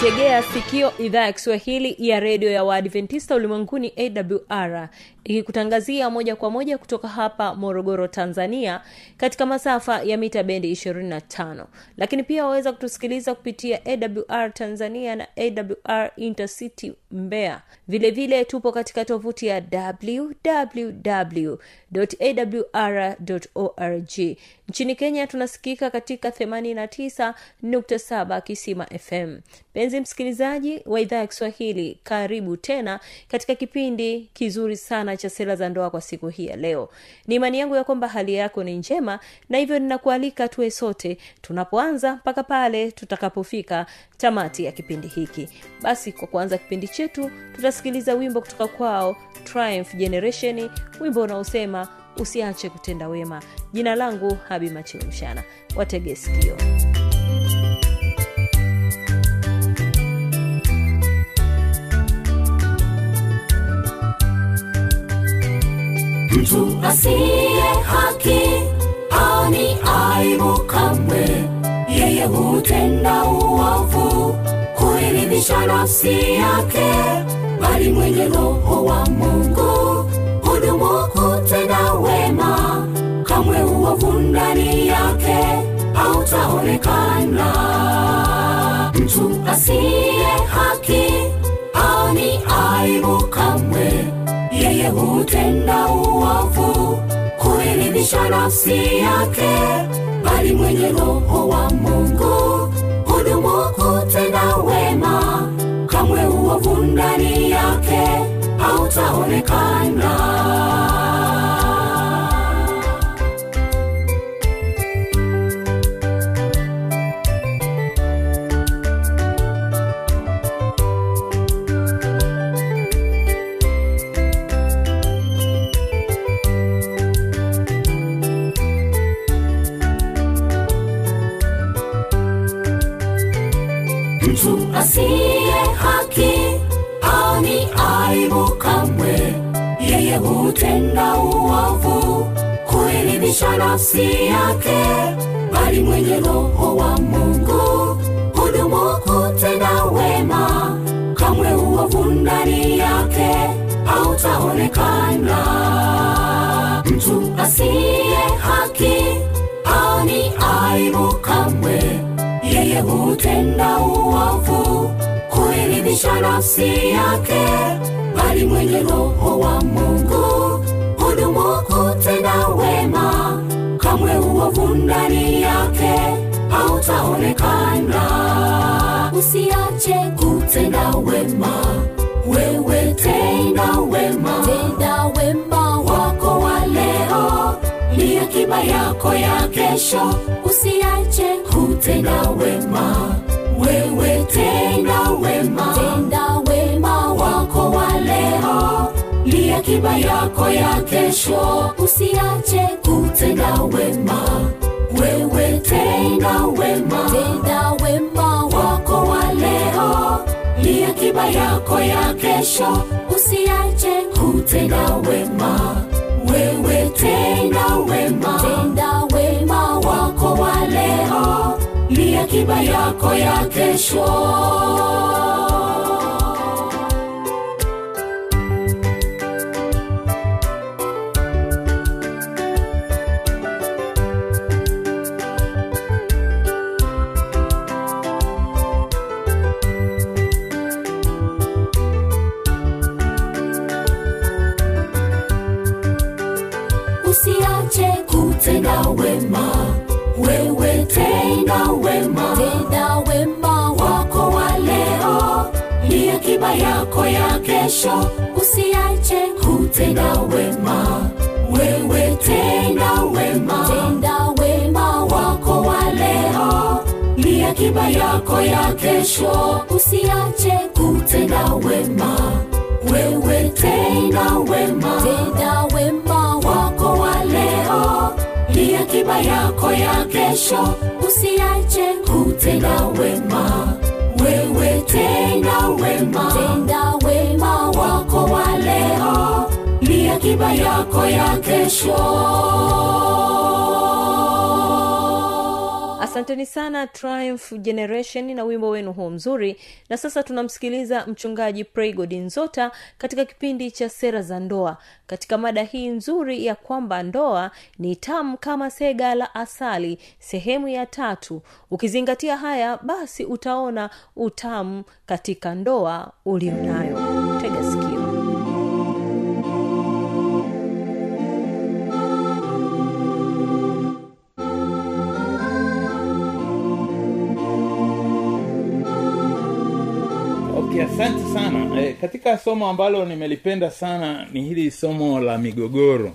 unaitegea sikio idhaa ya kiswahili ya redio ya waadventista ulimwenguni awr ikikutangazia moja kwa moja kutoka hapa morogoro tanzania katika masafa ya mita bendi 25 lakini pia waweza kutusikiliza kupitia awr tanzania na awr intercity mbeya. Vilevile vile tupo katika tovuti ya www.awr.org nchini kenya tunasikika katika 89.7 kisima fm penzi msikilizaji wa idhaa ya kiswahili karibu tena katika kipindi kizuri sana cha sera za ndoa kwa siku hii ya leo. Ni imani yangu ya kwamba hali yako ni njema na hivyo ninakualika tuwe sote tunapoanza mpaka pale tutakapofika tamati ya kipindi hiki. Basi kwa kuanza kipindi chetu tutasikiliza wimbo kutoka kwao triumph generation wimbo unaosema usiache kutenda wema. Jina langu habi machiwe mshana asiye haki ani aibu kamwe. Yeye hutenda uovu kuiridhisha nafsi yake bali mwenye roho wa mungu wema kamwe uovu ndani yake hautaonekana. Mtu asiye haki ani aibu kamwe. Yeye hutenda uovu kuelimisha nafsi yake. Bali mwenye roho wa mungu hudumu kutenda wema. Kamwe uovu ndani yake hautaonekana kuiridhisha nafsi yake bali mwenye roho wa mungu. Hudumu kutenda wema kamwe uovu ndani yake hautaonekana. Mtu asiye haki haoni aibu kamwe yeye hutenda uovu. Kuiridhisha nafsi yake bali mwenye roho wa mungu uovu ndani yake hautaonekana. Usiache kutenda wema. Wewe tenda wema. Tenda wema wako wa leo. Ni akiba yako ya kesho. Usiache kutenda wema. Wewe tenda wema. Tenda akiba yako ya kesho usiache kutenda wema. Wewe tenda wema. Tenda wema wako wa leo. Ni akiba yako ya kesho usiache kutenda wema. Wewe tenda wema. Tenda wema wako wa leo. Ni akiba yako ya kesho kesho. Usiache kutenda wema. Wewe tenda wema. Tenda wema wako wa leo. Ni akiba yako ya kesho. Usiache kutenda wema. Wewe tenda wema. Tenda wema wako wa leo. Ni akiba yako ya kesho. Usiache kutenda wema. Wewe tenda wema. Tenda wema akiba yako ya kesho. Asanteni sana triumph generation na wimbo wenu huo mzuri. Na sasa tunamsikiliza mchungaji praygod nzota katika kipindi cha sera za ndoa. Katika mada hii nzuri ya kwamba ndoa ni tamu kama sega la asali sehemu ya tatu. Ukizingatia haya basi utaona utamu katika ndoa ulionayo. Tega katika somo ambalo nimelipenda sana ni hili somo la migogoro.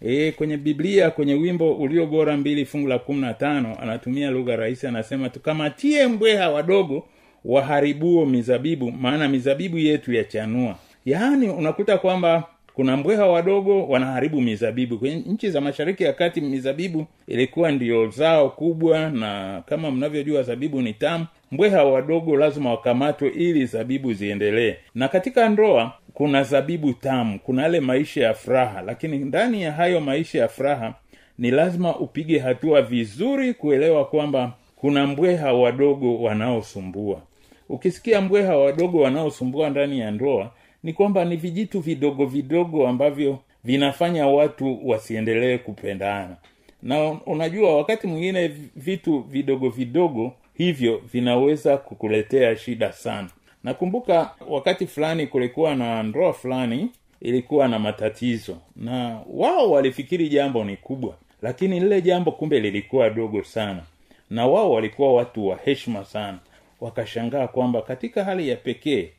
E, kwenye biblia kwenye wimbo ulio bora mbili fungu la kumi na tano anatumia lugha rahisi anasema tukamatie mbweha wadogo waharibuo mizabibu maana mizabibu yetu yachanua. Yaani unakuta kwamba kuna mbweha wadogo wanaharibu mizabibu. Kwenye nchi za mashariki ya kati mizabibu ilikuwa ndiyo zao kubwa na kama mnavyojua zabibu ni tamu. Mbweha wadogo lazima wakamatwe ili zabibu ziendelee. Na katika ndoa kuna zabibu tamu. Kuna yale maisha ya furaha. Lakini ndani ya hayo maisha ya furaha ni lazima upige hatua vizuri kuelewa kwamba kuna mbweha wadogo wanaosumbua. Ukisikia mbweha wadogo wanaosumbua ndani ya ndoa ni kwamba ni vijitu vidogo vidogo ambavyo vinafanya watu wasiendelee kupendana. Na unajua wakati mwingine vitu vidogo vidogo hivyo vinaweza kukuletea shida sana. Nakumbuka wakati fulani kulikuwa na ndoa fulani ilikuwa na matatizo. Na wao walifikiri jambo ni kubwa lakini lile jambo kumbe lilikuwa dogo sana. Na wao walikuwa watu wa heshima sana. Wakashangaa kwamba katika hali ya pekee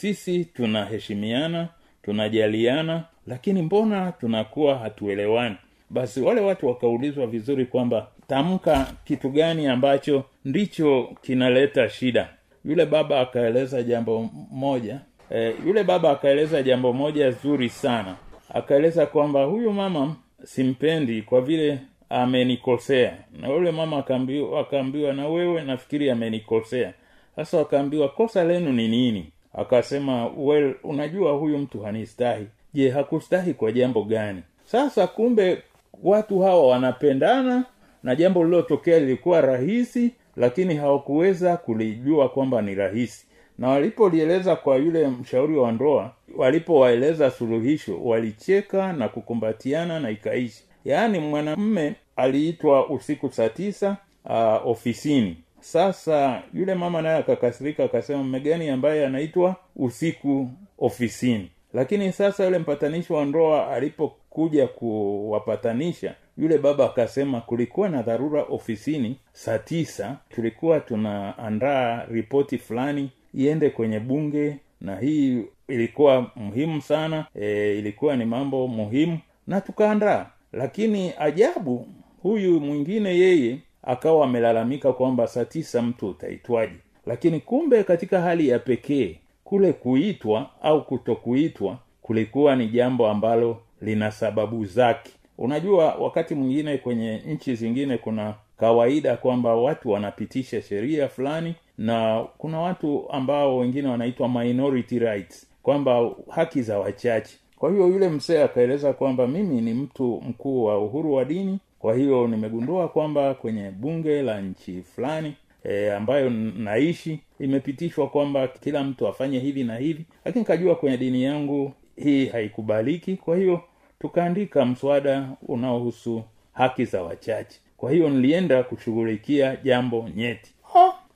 sisi tunaheshimiana tunajaliana lakini mbona tunakuwa hatuelewani? Basi wale watu wakaulizwa vizuri kwamba tamka kitu gani ambacho ndicho kinaleta shida? Yule baba akaeleza jambo moja e, yule baba akaeleza jambo moja zuri sana. Akaeleza kwamba huyu mama simpendi kwa vile amenikosea. Na yule mama akaambiwa akaambiwa na wewe nafikiri amenikosea. Sasa wakaambiwa kosa lenu ni nini akasema well unajua huyu mtu hanistahi. Je hakustahi kwa jambo gani? Sasa kumbe watu hawa wanapendana na jambo lililotokea lilikuwa rahisi lakini hawakuweza kulijua kwamba ni rahisi. Na walipolieleza kwa yule mshauri wa ndoa walipowaeleza suluhisho walicheka na kukumbatiana na ikaishi. Yaani mwanamme aliitwa usiku saa tisa uh, ofisini sasa yule mama naye akakasirika akasema mmegani ambaye anaitwa usiku ofisini? Lakini sasa yule mpatanishi wa ndoa alipokuja kuwapatanisha yule baba akasema kulikuwa na dharura ofisini saa tisa tulikuwa tunaandaa ripoti fulani iende kwenye bunge na hii ilikuwa muhimu sana e, ilikuwa ni mambo muhimu na tukaandaa. Lakini ajabu huyu mwingine yeye akawa amelalamika kwamba saa tisa mtu utaitwaje. Lakini kumbe katika hali ya pekee kule kuitwa au kutokuitwa kulikuwa ni jambo ambalo lina sababu zake. Unajua wakati mwingine kwenye nchi zingine kuna kawaida kwamba watu wanapitisha sheria fulani na kuna watu ambao wengine wanaitwa minority rights kwamba haki za wachache. Kwa hiyo yule msee akaeleza kwamba mimi ni mtu mkuu wa uhuru wa dini kwa hiyo nimegundua kwamba kwenye bunge la nchi fulani e, ambayo naishi imepitishwa kwamba kila mtu afanye hivi na hivi lakini kajua kwenye dini yangu hii haikubaliki. Kwa hiyo tukaandika mswada unaohusu haki za wachache. Kwa hiyo nilienda kushughulikia jambo nyeti.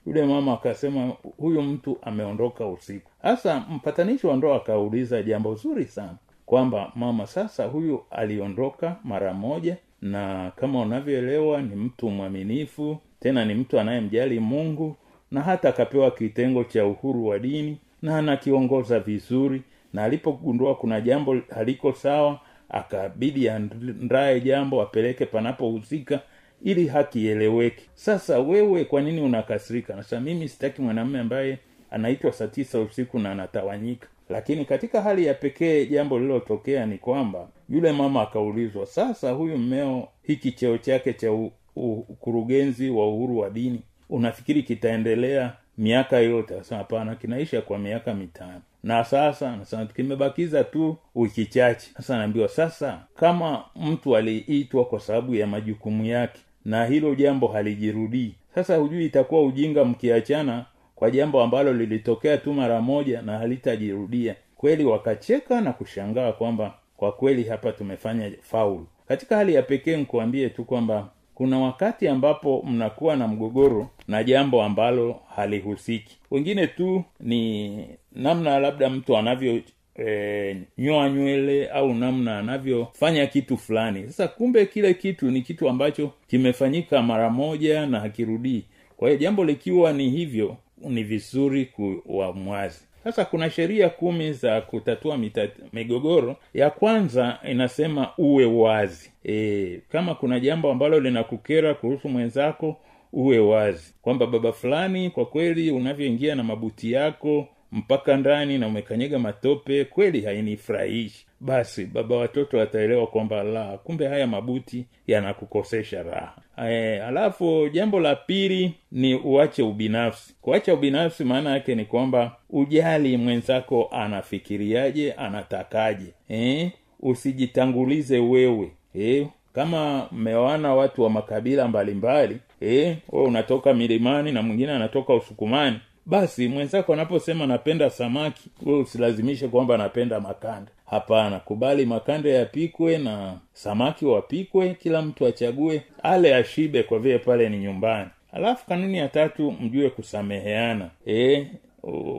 Yule mama akasema huyu mtu ameondoka usiku. Sasa mpatanishi wa ndoa akauliza jambo zuri sana kwamba mama sasa huyu aliondoka mara moja na kama unavyoelewa ni mtu mwaminifu tena ni mtu anayemjali mungu na hata akapewa kitengo cha uhuru wa dini na anakiongoza vizuri na alipogundua kuna jambo haliko sawa akabidi andaye jambo apeleke panapohusika ili haki ieleweke. Sasa wewe kwa nini unakasirika? Nasa mimi sitaki mwanamume ambaye anaitwa saa tisa usiku na anatawanyika lakini katika hali ya pekee jambo lililotokea ni kwamba yule mama akaulizwa sasa huyu mmeo hiki cheo chake cha ukurugenzi wa uhuru wa dini unafikiri kitaendelea miaka yote? Asema hapana kinaisha kwa miaka mitano. Na sasa nasema kimebakiza tu wiki chache. Sasa naambiwa sasa kama mtu aliitwa kwa sababu ya majukumu yake na hilo jambo halijirudii sasa hujui itakuwa ujinga mkiachana kwa jambo ambalo lilitokea tu mara moja na halitajirudia. Kweli wakacheka na kushangaa kwamba kwa kweli hapa tumefanya faulu. Katika hali ya pekee nikuambie tu kwamba kuna wakati ambapo mnakuwa na mgogoro na jambo ambalo halihusiki. Wengine tu ni namna labda mtu anavyo e, nyoa nywele au namna anavyofanya kitu fulani. Sasa kumbe kile kitu ni kitu ambacho kimefanyika mara moja na hakirudii. Kwa hiyo jambo likiwa ni hivyo ni vizuri kuwa mwazi. Sasa kuna sheria kumi za kutatua mita, migogoro. Ya kwanza inasema uwe wazi. E, kama kuna jambo ambalo linakukera kuhusu mwenzako uwe wazi. Kwamba baba fulani kwa kweli unavyoingia na mabuti yako mpaka ndani na umekanyega matope kweli hainifurahishi. Basi baba watoto wataelewa kwamba la kumbe haya mabuti yanakukosesha raha. E, alafu jambo la pili ni uache ubinafsi. Kuacha ubinafsi maana yake ni kwamba ujali mwenzako anafikiriaje anatakaje. E, usijitangulize wewe. E, kama mmeoana watu wa makabila mbalimbali e, we unatoka milimani na mwingine anatoka usukumani basi mwenzako anaposema napenda samaki usilazimishe kwamba napenda makanda hapana kubali makande yapikwe na samaki wapikwe kila mtu achague ale ashibe kwa vile pale ni nyumbani. Alafu kanuni ya tatu mjue kusameheana? E,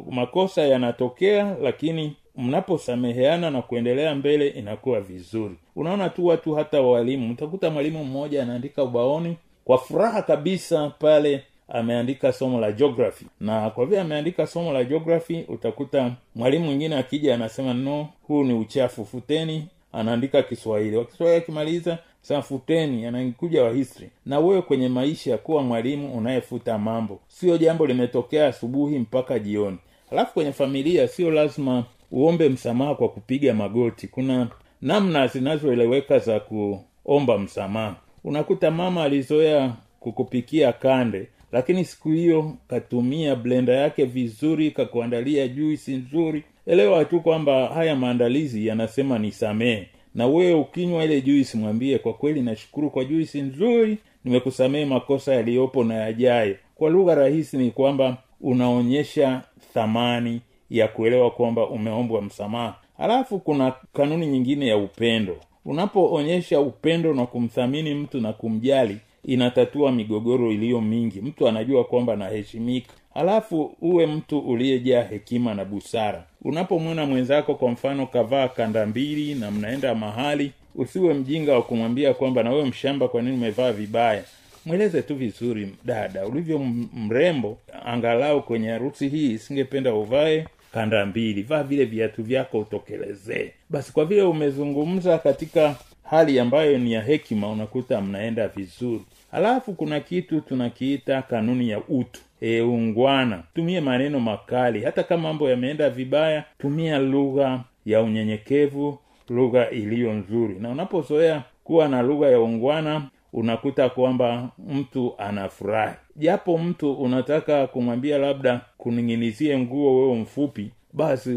makosa yanatokea lakini mnaposameheana na kuendelea mbele inakuwa vizuri. Unaona tu watu hata walimu utakuta mwalimu mmoja anaandika ubaoni kwa furaha kabisa pale ameandika somo la geography. Na kwa vile ameandika somo la geography utakuta mwalimu mwingine akija anasema no huu ni uchafu futeni. Anaandika kiswahili. Wakiswahili akimaliza sema futeni. Anakuja wa history. Na wewe kwenye maisha kuwa mwalimu unayefuta mambo. Sio jambo limetokea asubuhi mpaka jioni. Alafu kwenye familia sio lazima uombe msamaha kwa kupiga magoti. Kuna namna zinazoeleweka za kuomba msamaha. Unakuta mama alizoea kukupikia kande lakini siku hiyo katumia blenda yake vizuri kakuandalia juisi nzuri. Elewa tu kwamba haya maandalizi yanasema nisamehe. Na wewe ukinywa ile juisi mwambie kwa kweli nashukuru kwa juisi nzuri nimekusamehe makosa yaliyopo na yajayo. Kwa lugha rahisi ni kwamba unaonyesha thamani ya kuelewa kwamba umeombwa msamaha. Halafu kuna kanuni nyingine ya upendo. Unapoonyesha upendo na kumthamini mtu na kumjali inatatua migogoro iliyo mingi. Mtu anajua kwamba anaheshimika. Alafu uwe mtu uliyejaa hekima na busara. Unapomwona mwenzako kwa mfano kavaa kanda mbili na mnaenda mahali usiwe mjinga wa kumwambia kwamba na wewe mshamba kwa nini umevaa vibaya. Mweleze tu vizuri dada ulivyo mrembo angalau kwenye harusi hii singependa uvae kanda mbili. Vaa vile viatu vyako utokelezee. Basi kwa vile umezungumza katika hali ambayo ni ya hekima unakuta mnaenda vizuri halafu kuna kitu tunakiita kanuni ya utu. E, ungwana. Tumie maneno makali. Hata kama mambo yameenda vibaya tumia lugha ya unyenyekevu lugha iliyo nzuri. Na unapozoea kuwa na lugha ya ungwana unakuta kwamba mtu anafurahi. Japo mtu unataka kumwambia labda kuning'inizie nguo wewe mfupi basi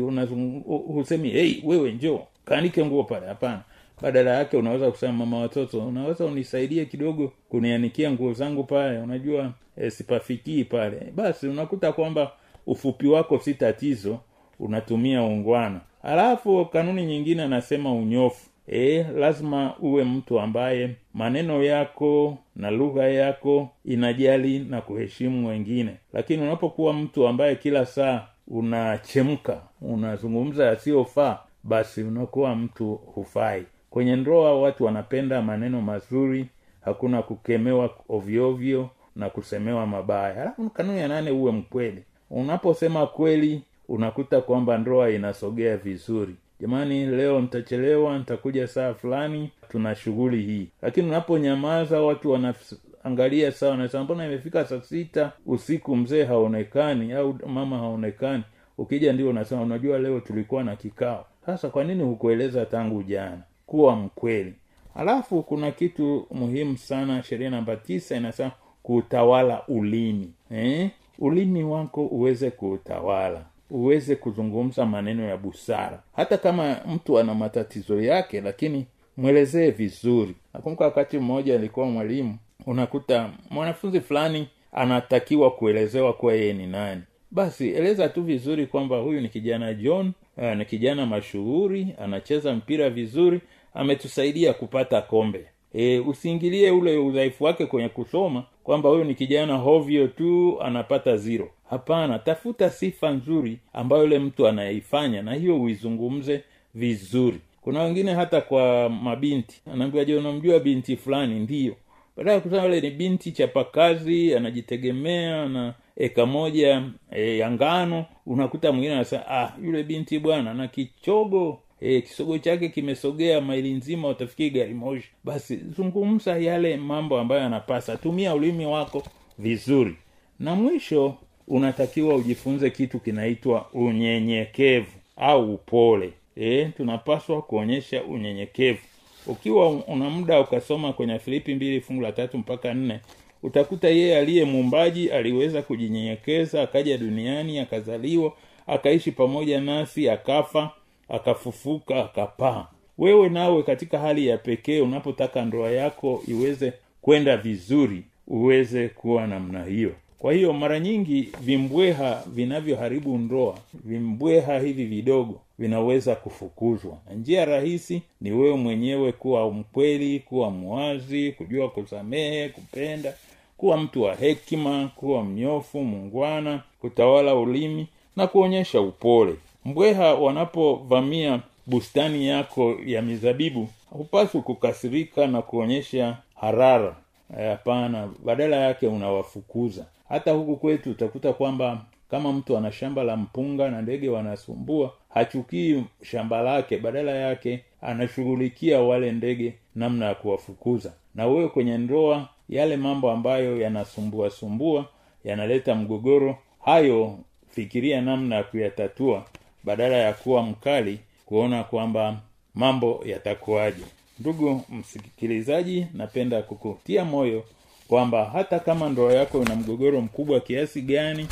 husemi hey, wewe njoo kaanike nguo pale. Hapana badala yake unaweza kusema mama watoto unaweza unisaidie kidogo kunianikia nguo zangu pale. Unajua e, sipafikii pale. Basi unakuta kwamba ufupi wako si tatizo unatumia ungwana. Alafu kanuni nyingine anasema unyofu. E, lazima uwe mtu ambaye maneno yako na lugha yako inajali na kuheshimu wengine. Lakini unapokuwa mtu ambaye kila saa unachemka unazungumza yasiyofaa basi unakuwa mtu hufai kwenye ndoa watu wanapenda maneno mazuri hakuna kukemewa ovyoovyo na kusemewa mabaya. Halafu kanuni ya nane uwe mkweli. Unaposema kweli unakuta kwamba ndoa inasogea vizuri. Jamani leo nitachelewa nitakuja saa fulani tuna shughuli hii. Lakini unaponyamaza watu wanaangalia saa wanasema mbona imefika saa sita usiku mzee haonekani au mama haonekani? Ukija ndio unasema unajua leo tulikuwa na kikao. Sasa kwa nini hukueleza tangu jana kuwa mkweli. Halafu kuna kitu muhimu sana sheria namba tisa inasema kuutawala ulimi. Eh? ulimi wako uweze kuutawala uweze kuzungumza maneno ya busara. Hata kama mtu ana matatizo yake lakini mwelezee vizuri. Nakumbuka wakati mmoja alikuwa mwalimu unakuta mwanafunzi fulani anatakiwa kuelezewa kuwa yeye ni nani. Basi eleza tu vizuri kwamba huyu ni kijana john uh, ni kijana mashuhuri anacheza mpira vizuri ametusaidia kupata kombe. E, usiingilie ule udhaifu wake kwenye kusoma kwamba huyu ni kijana hovyo tu anapata ziro hapana tafuta sifa nzuri ambayo yule mtu anayeifanya na hiyo uizungumze vizuri. Kuna wengine hata kwa mabinti anaambia je unamjua binti fulani? Ndiyo. Baadaye kusema yule ni binti chapakazi anajitegemea na eka moja e, ya ngano. Unakuta mwingine anasema ah yule binti bwana na kichogo e, kisogo chake kimesogea maili nzima utafikiri gari moshi. Basi zungumza yale mambo ambayo yanapasa. Tumia ulimi wako vizuri. Na mwisho unatakiwa ujifunze kitu kinaitwa unyenyekevu au upole. E, tunapaswa kuonyesha unyenyekevu. Ukiwa una muda ukasoma kwenye filipi mbili fungu la tatu mpaka nne utakuta yeye aliye muumbaji aliweza kujinyenyekeza akaja duniani akazaliwa akaishi pamoja nasi akafa akafufuka akapaa. Wewe nawe katika hali ya pekee unapotaka ndoa yako iweze kwenda vizuri uweze kuwa namna hiyo. Kwa hiyo mara nyingi vimbweha vinavyoharibu ndoa vimbweha hivi vidogo vinaweza kufukuzwa. Na njia rahisi ni wewe mwenyewe kuwa mkweli kuwa mwazi kujua kusamehe kupenda kuwa mtu wa hekima kuwa mnyofu mungwana kutawala ulimi na kuonyesha upole mbweha wanapovamia bustani yako ya mizabibu hupaswi kukasirika na kuonyesha harara. Hapana badala yake unawafukuza. Hata huku kwetu utakuta kwamba kama mtu ana shamba la mpunga na ndege wanasumbua hachukii shamba lake badala yake anashughulikia wale ndege namna ya kuwafukuza. Na wewe kwenye ndoa yale mambo ambayo yanasumbua sumbua yanaleta mgogoro hayo fikiria namna ya kuyatatua badala ya kuwa mkali kuona kwamba mambo yatakuwaje. Ndugu msikilizaji napenda kukutia moyo kwamba hata kama ndoa yako ina mgogoro mkubwa kiasi gani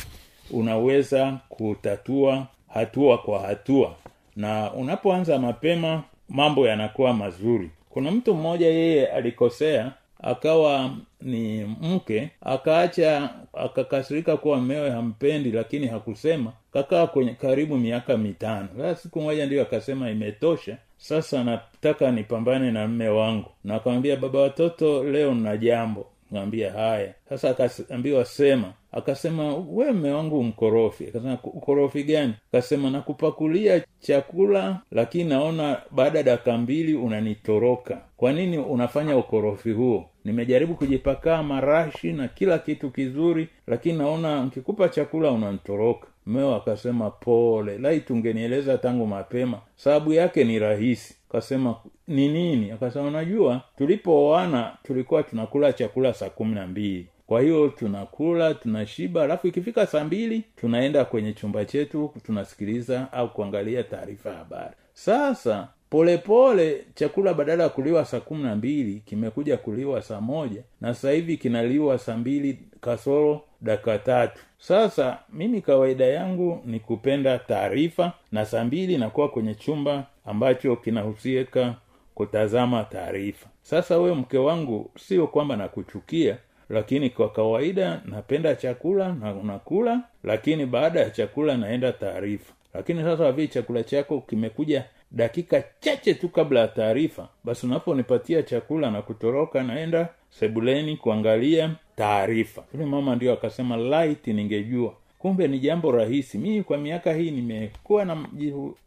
unaweza kutatua hatua kwa hatua. Na unapoanza mapema mambo yanakuwa mazuri. Kuna mtu mmoja yeye alikosea akawa ni mke akaacha akakasirika kuwa mmewe hampendi lakini hakusema kakaa kwenye karibu miaka mitano. Sasa siku moja ndiyo akasema imetosha. Sasa nataka nipambane na mme wangu. Na akamwambia baba watoto leo na jambo. Kaambia haya. Sasa akaambiwa sema akasema we mme wangu mkorofi. Akasema ukorofi gani? Akasema nakupakulia chakula lakini naona baada ya dakika mbili unanitoroka. Kwa nini unafanya ukorofi huo? Nimejaribu kujipakaa marashi na kila kitu kizuri lakini naona nkikupa chakula unanitoroka. Mmeo akasema pole lai tungenieleza tangu mapema. Sababu yake ni rahisi. Akasema ni nini? Akasema unajua tulipooana tulikuwa tunakula chakula saa kumi na mbili kwa hiyo tunakula tunashiba alafu ikifika saa mbili tunaenda kwenye chumba chetu tunasikiliza au kuangalia taarifa habari. Sasa polepole pole, chakula badala ya kuliwa saa kumi na mbili kimekuja kuliwa saa moja na sasa hivi kinaliwa saa mbili kasoro dakika tatu. Sasa mimi kawaida yangu ni kupenda taarifa na saa mbili nakuwa kwenye chumba ambacho kinahusika kutazama taarifa. Sasa wewe mke wangu sio kwamba nakuchukia lakini kwa kawaida napenda chakula na unakula lakini baada ya chakula naenda taarifa. Lakini sasa vii chakula chako kimekuja dakika chache tu kabla ya taarifa basi unaponipatia chakula na kutoroka naenda sebuleni kuangalia taarifa. Yule mama ndio akasema light ningejua. Kumbe ni jambo rahisi. Mii kwa miaka hii nimekuwa na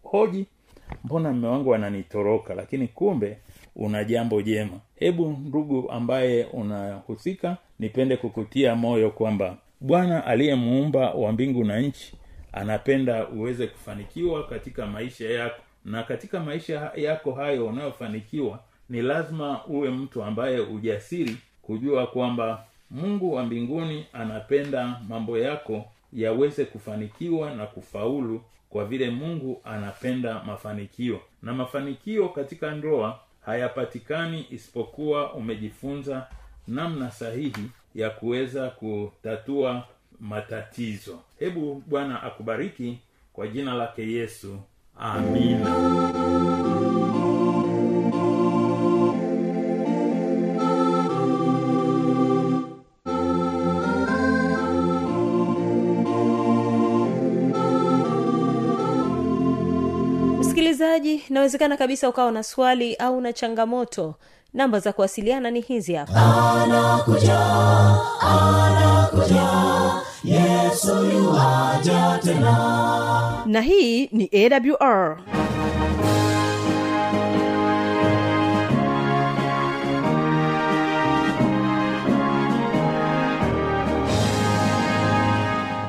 hoji mbona mme wangu ananitoroka? Lakini kumbe una jambo jema. Hebu ndugu ambaye unahusika nipende kukutia moyo kwamba bwana aliyemuumba wa mbingu na nchi anapenda uweze kufanikiwa katika maisha yako. Na katika maisha yako hayo unayofanikiwa ni lazima uwe mtu ambaye ujasiri kujua kwamba mungu wa mbinguni anapenda mambo yako yaweze kufanikiwa na kufaulu kwa vile mungu anapenda mafanikio. Na mafanikio katika ndoa hayapatikani isipokuwa umejifunza namna sahihi ya kuweza kutatua matatizo. Hebu bwana akubariki kwa jina lake yesu. Amina inawezekana kabisa ukawa na swali au na changamoto. Namba za kuwasiliana ni hizi hapa. Anakuja anakuja. Yesu tena. Na hii ni awr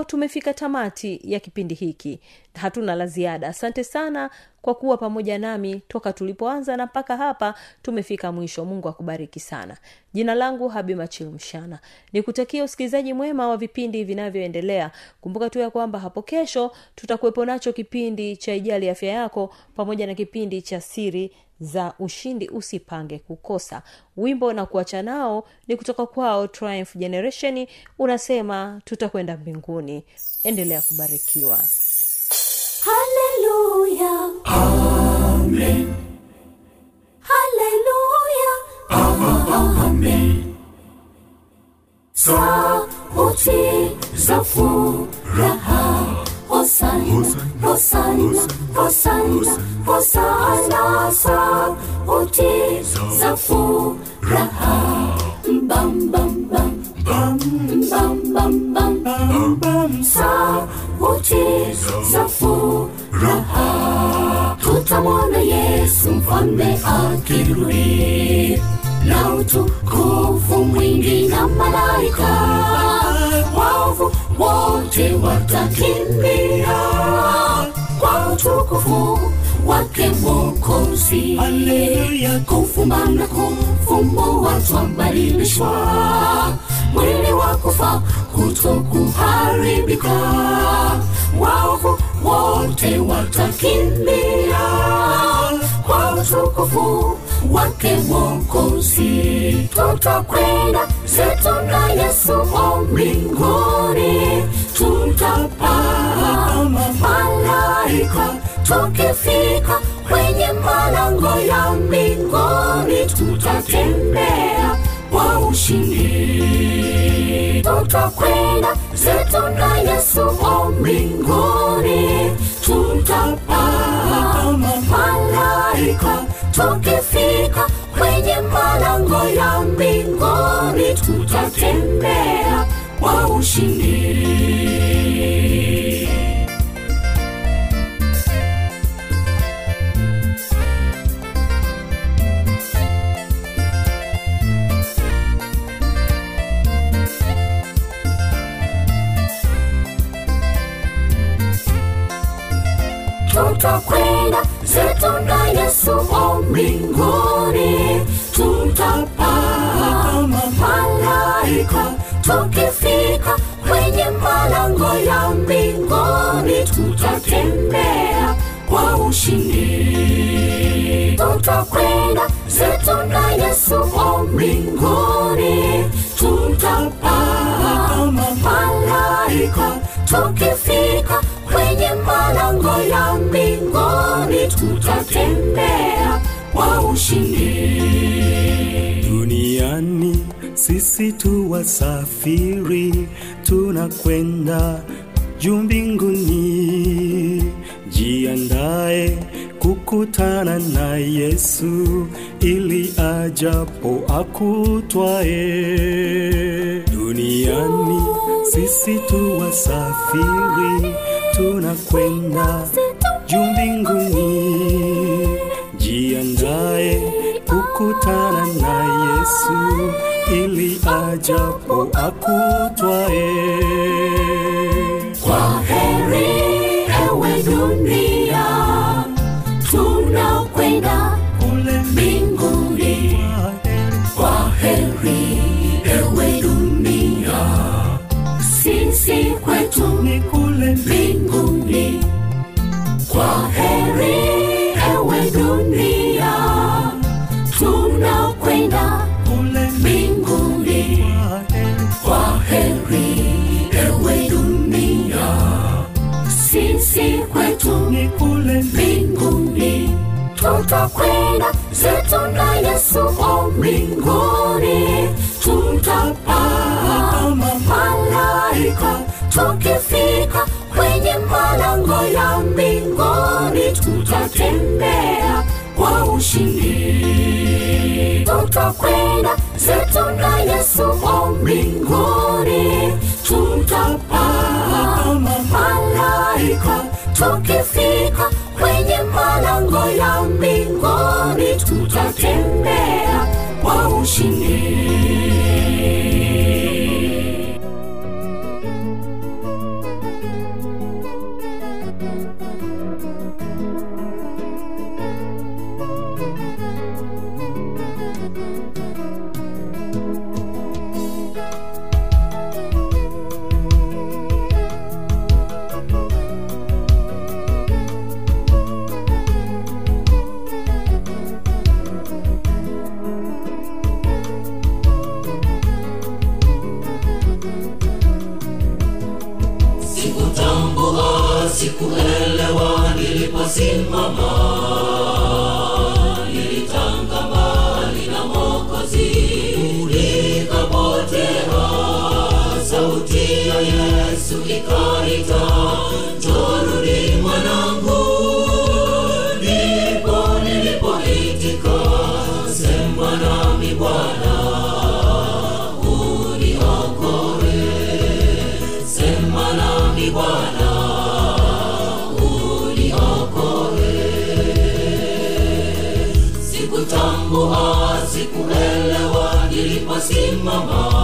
hapo tumefika tamati ya kipindi hiki. Hatuna la ziada. Asante sana kwa kuwa pamoja nami toka tulipoanza na mpaka hapa tumefika mwisho. Mungu akubariki sana. Jina langu habimachil mshana nikutakia usikilizaji mwema wa vipindi vinavyoendelea. Kumbuka tu ya kwamba hapo kesho tutakuwepo nacho kipindi cha ijali afya yako pamoja na kipindi cha siri za ushindi usipange kukosa. Wimbo na kuacha nao ni kutoka kwao triumph generation unasema tutakwenda mbinguni. Endelea kubarikiwa. Haleluya amen. Haleluya amen. Sauti za furaha hosana hosana hosana hosana sauti za furaha bam bam bam bam bam bam tutamwona yesu mfalme akirudi na utukufu mwingi na malaika wote watakimbia kwa utukufu wake mokozi kufumba na kufumbua twabadilishwa mwili wa kufa kutokuharibika. Waovu wote watakimbia kwa utukufu wake mwokozi tutakwenda zetu na yesu mbinguni. Tutapaa malaika tukifika kwenye malango ya mbinguni. Tutatembea kwa ushindi. Tutakwenda zetu na yesu mbinguni. Tutapaa malaika tukifika malango ya mbinguni tutatembea kwa ushindi. Tutakwenda zetu na yesu o mbinguni tutapaa malaika tukifika kwenye malango ya mbinguni tutatembea kwa ushindi. Tutakwenda zetu na yesu o mbinguni. Tutapaa malaika tukifika kwenye malango ya mbinguni tutatembea kwa ushindi. Sisi tu wasafiri tunakwenda juu mbinguni. Jiandae kukutana na yesu ili ajapo akutwae. Duniani sisi tu wasafiri tunakwenda juu mbinguni. Jiandae kukutana na yesu ili ajapo akutwae. Kwa heri tutakwenda zetu na yesu o mbinguni. Tutapaa malaika tukifika kwenye malango ya mbinguni. Tutatembea kwa ushindi. Tutakwenda zetu na yesu o mbinguni. Tutapaa malaika tukifika sauti ya yesu ikaita jorudi mwanangu ndipo nilipoitika sema nami bwana uniokoe sema nami bwana uniokoe. Sikutambua sikuelewa niliposimama